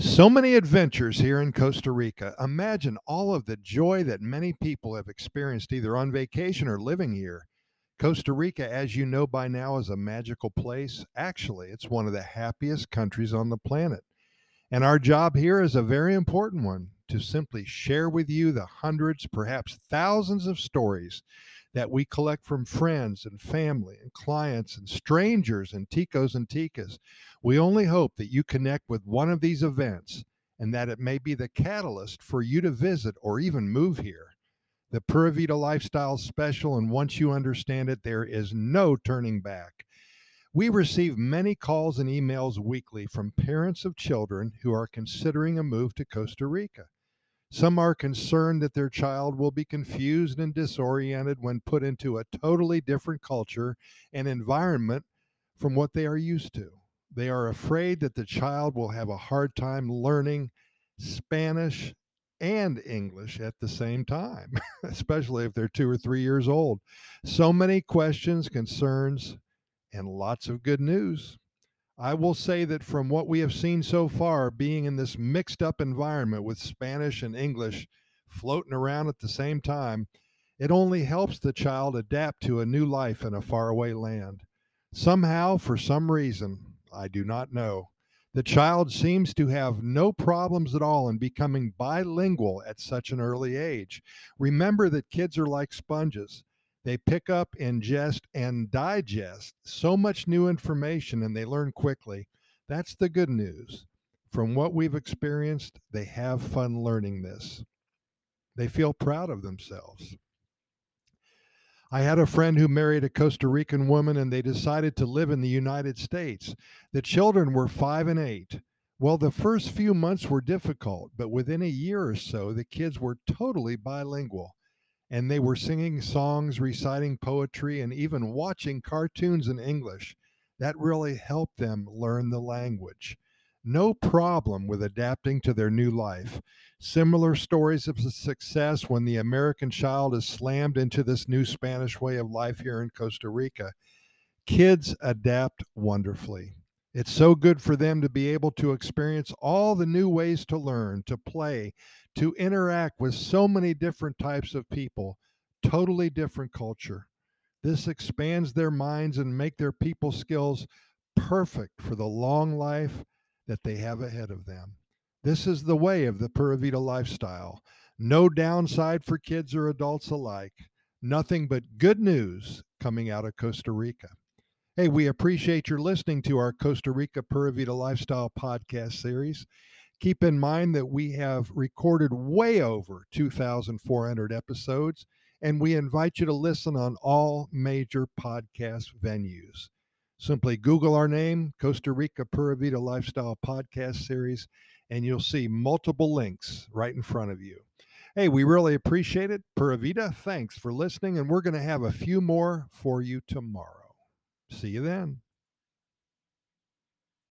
So many adventures here in Costa Rica. Imagine all of the joy that many people have experienced either on vacation or living here. Costa Rica, as you know by now, is a magical place. Actually, it's one of the happiest countries on the planet. And our job here is a very important one to simply share with you the hundreds, perhaps thousands of stories that we collect from friends and family and clients and strangers and ticos and ticas. We only hope that you connect with one of these events and that it may be the catalyst for you to visit or even move here. The Pura Vida Lifestyle Special, and once you understand it, there is no turning back. We receive many calls and emails weekly from parents of children who are considering a move to Costa Rica. Some are concerned that their child will be confused and disoriented when put into a totally different culture and environment from what they are used to. They are afraid that the child will have a hard time learning Spanish and English at the same time, especially if they're two or three years old. So many questions, concerns, and lots of good news. I will say that from what we have seen so far, being in this mixed up environment with Spanish and English floating around at the same time, it only helps the child adapt to a new life in a faraway land. Somehow, for some reason, I do not know, the child seems to have no problems at all in becoming bilingual at such an early age. Remember that kids are like sponges. They pick up, ingest, and digest so much new information and they learn quickly. That's the good news. From what we've experienced, they have fun learning this. They feel proud of themselves. I had a friend who married a Costa Rican woman and they decided to live in the United States. The children were five and eight. Well, the first few months were difficult, but within a year or so, the kids were totally bilingual and they were singing songs, reciting poetry, and even watching cartoons in English. That really helped them learn the language. No problem with adapting to their new life. Similar stories of success when the American child is slammed into this new Spanish way of life here in Costa Rica. Kids adapt wonderfully. It's so good for them to be able to experience all the new ways to learn, to play, to interact with so many different types of people, totally different culture. This expands their minds and make their people skills perfect for the long life that they have ahead of them. This is the way of the Pura Vida lifestyle. No downside for kids or adults alike. Nothing but good news coming out of Costa Rica. Hey, we appreciate your listening to our Costa Rica Pura Vida Lifestyle podcast series. Keep in mind that we have recorded way over 2,400 episodes, and we invite you to listen on all major podcast venues. Simply Google our name, Costa Rica Pura Vida Lifestyle Podcast Series, and you'll see multiple links right in front of you. Hey, we really appreciate it. Pura Vida, thanks for listening, and we're going to have a few more for you tomorrow. See you then.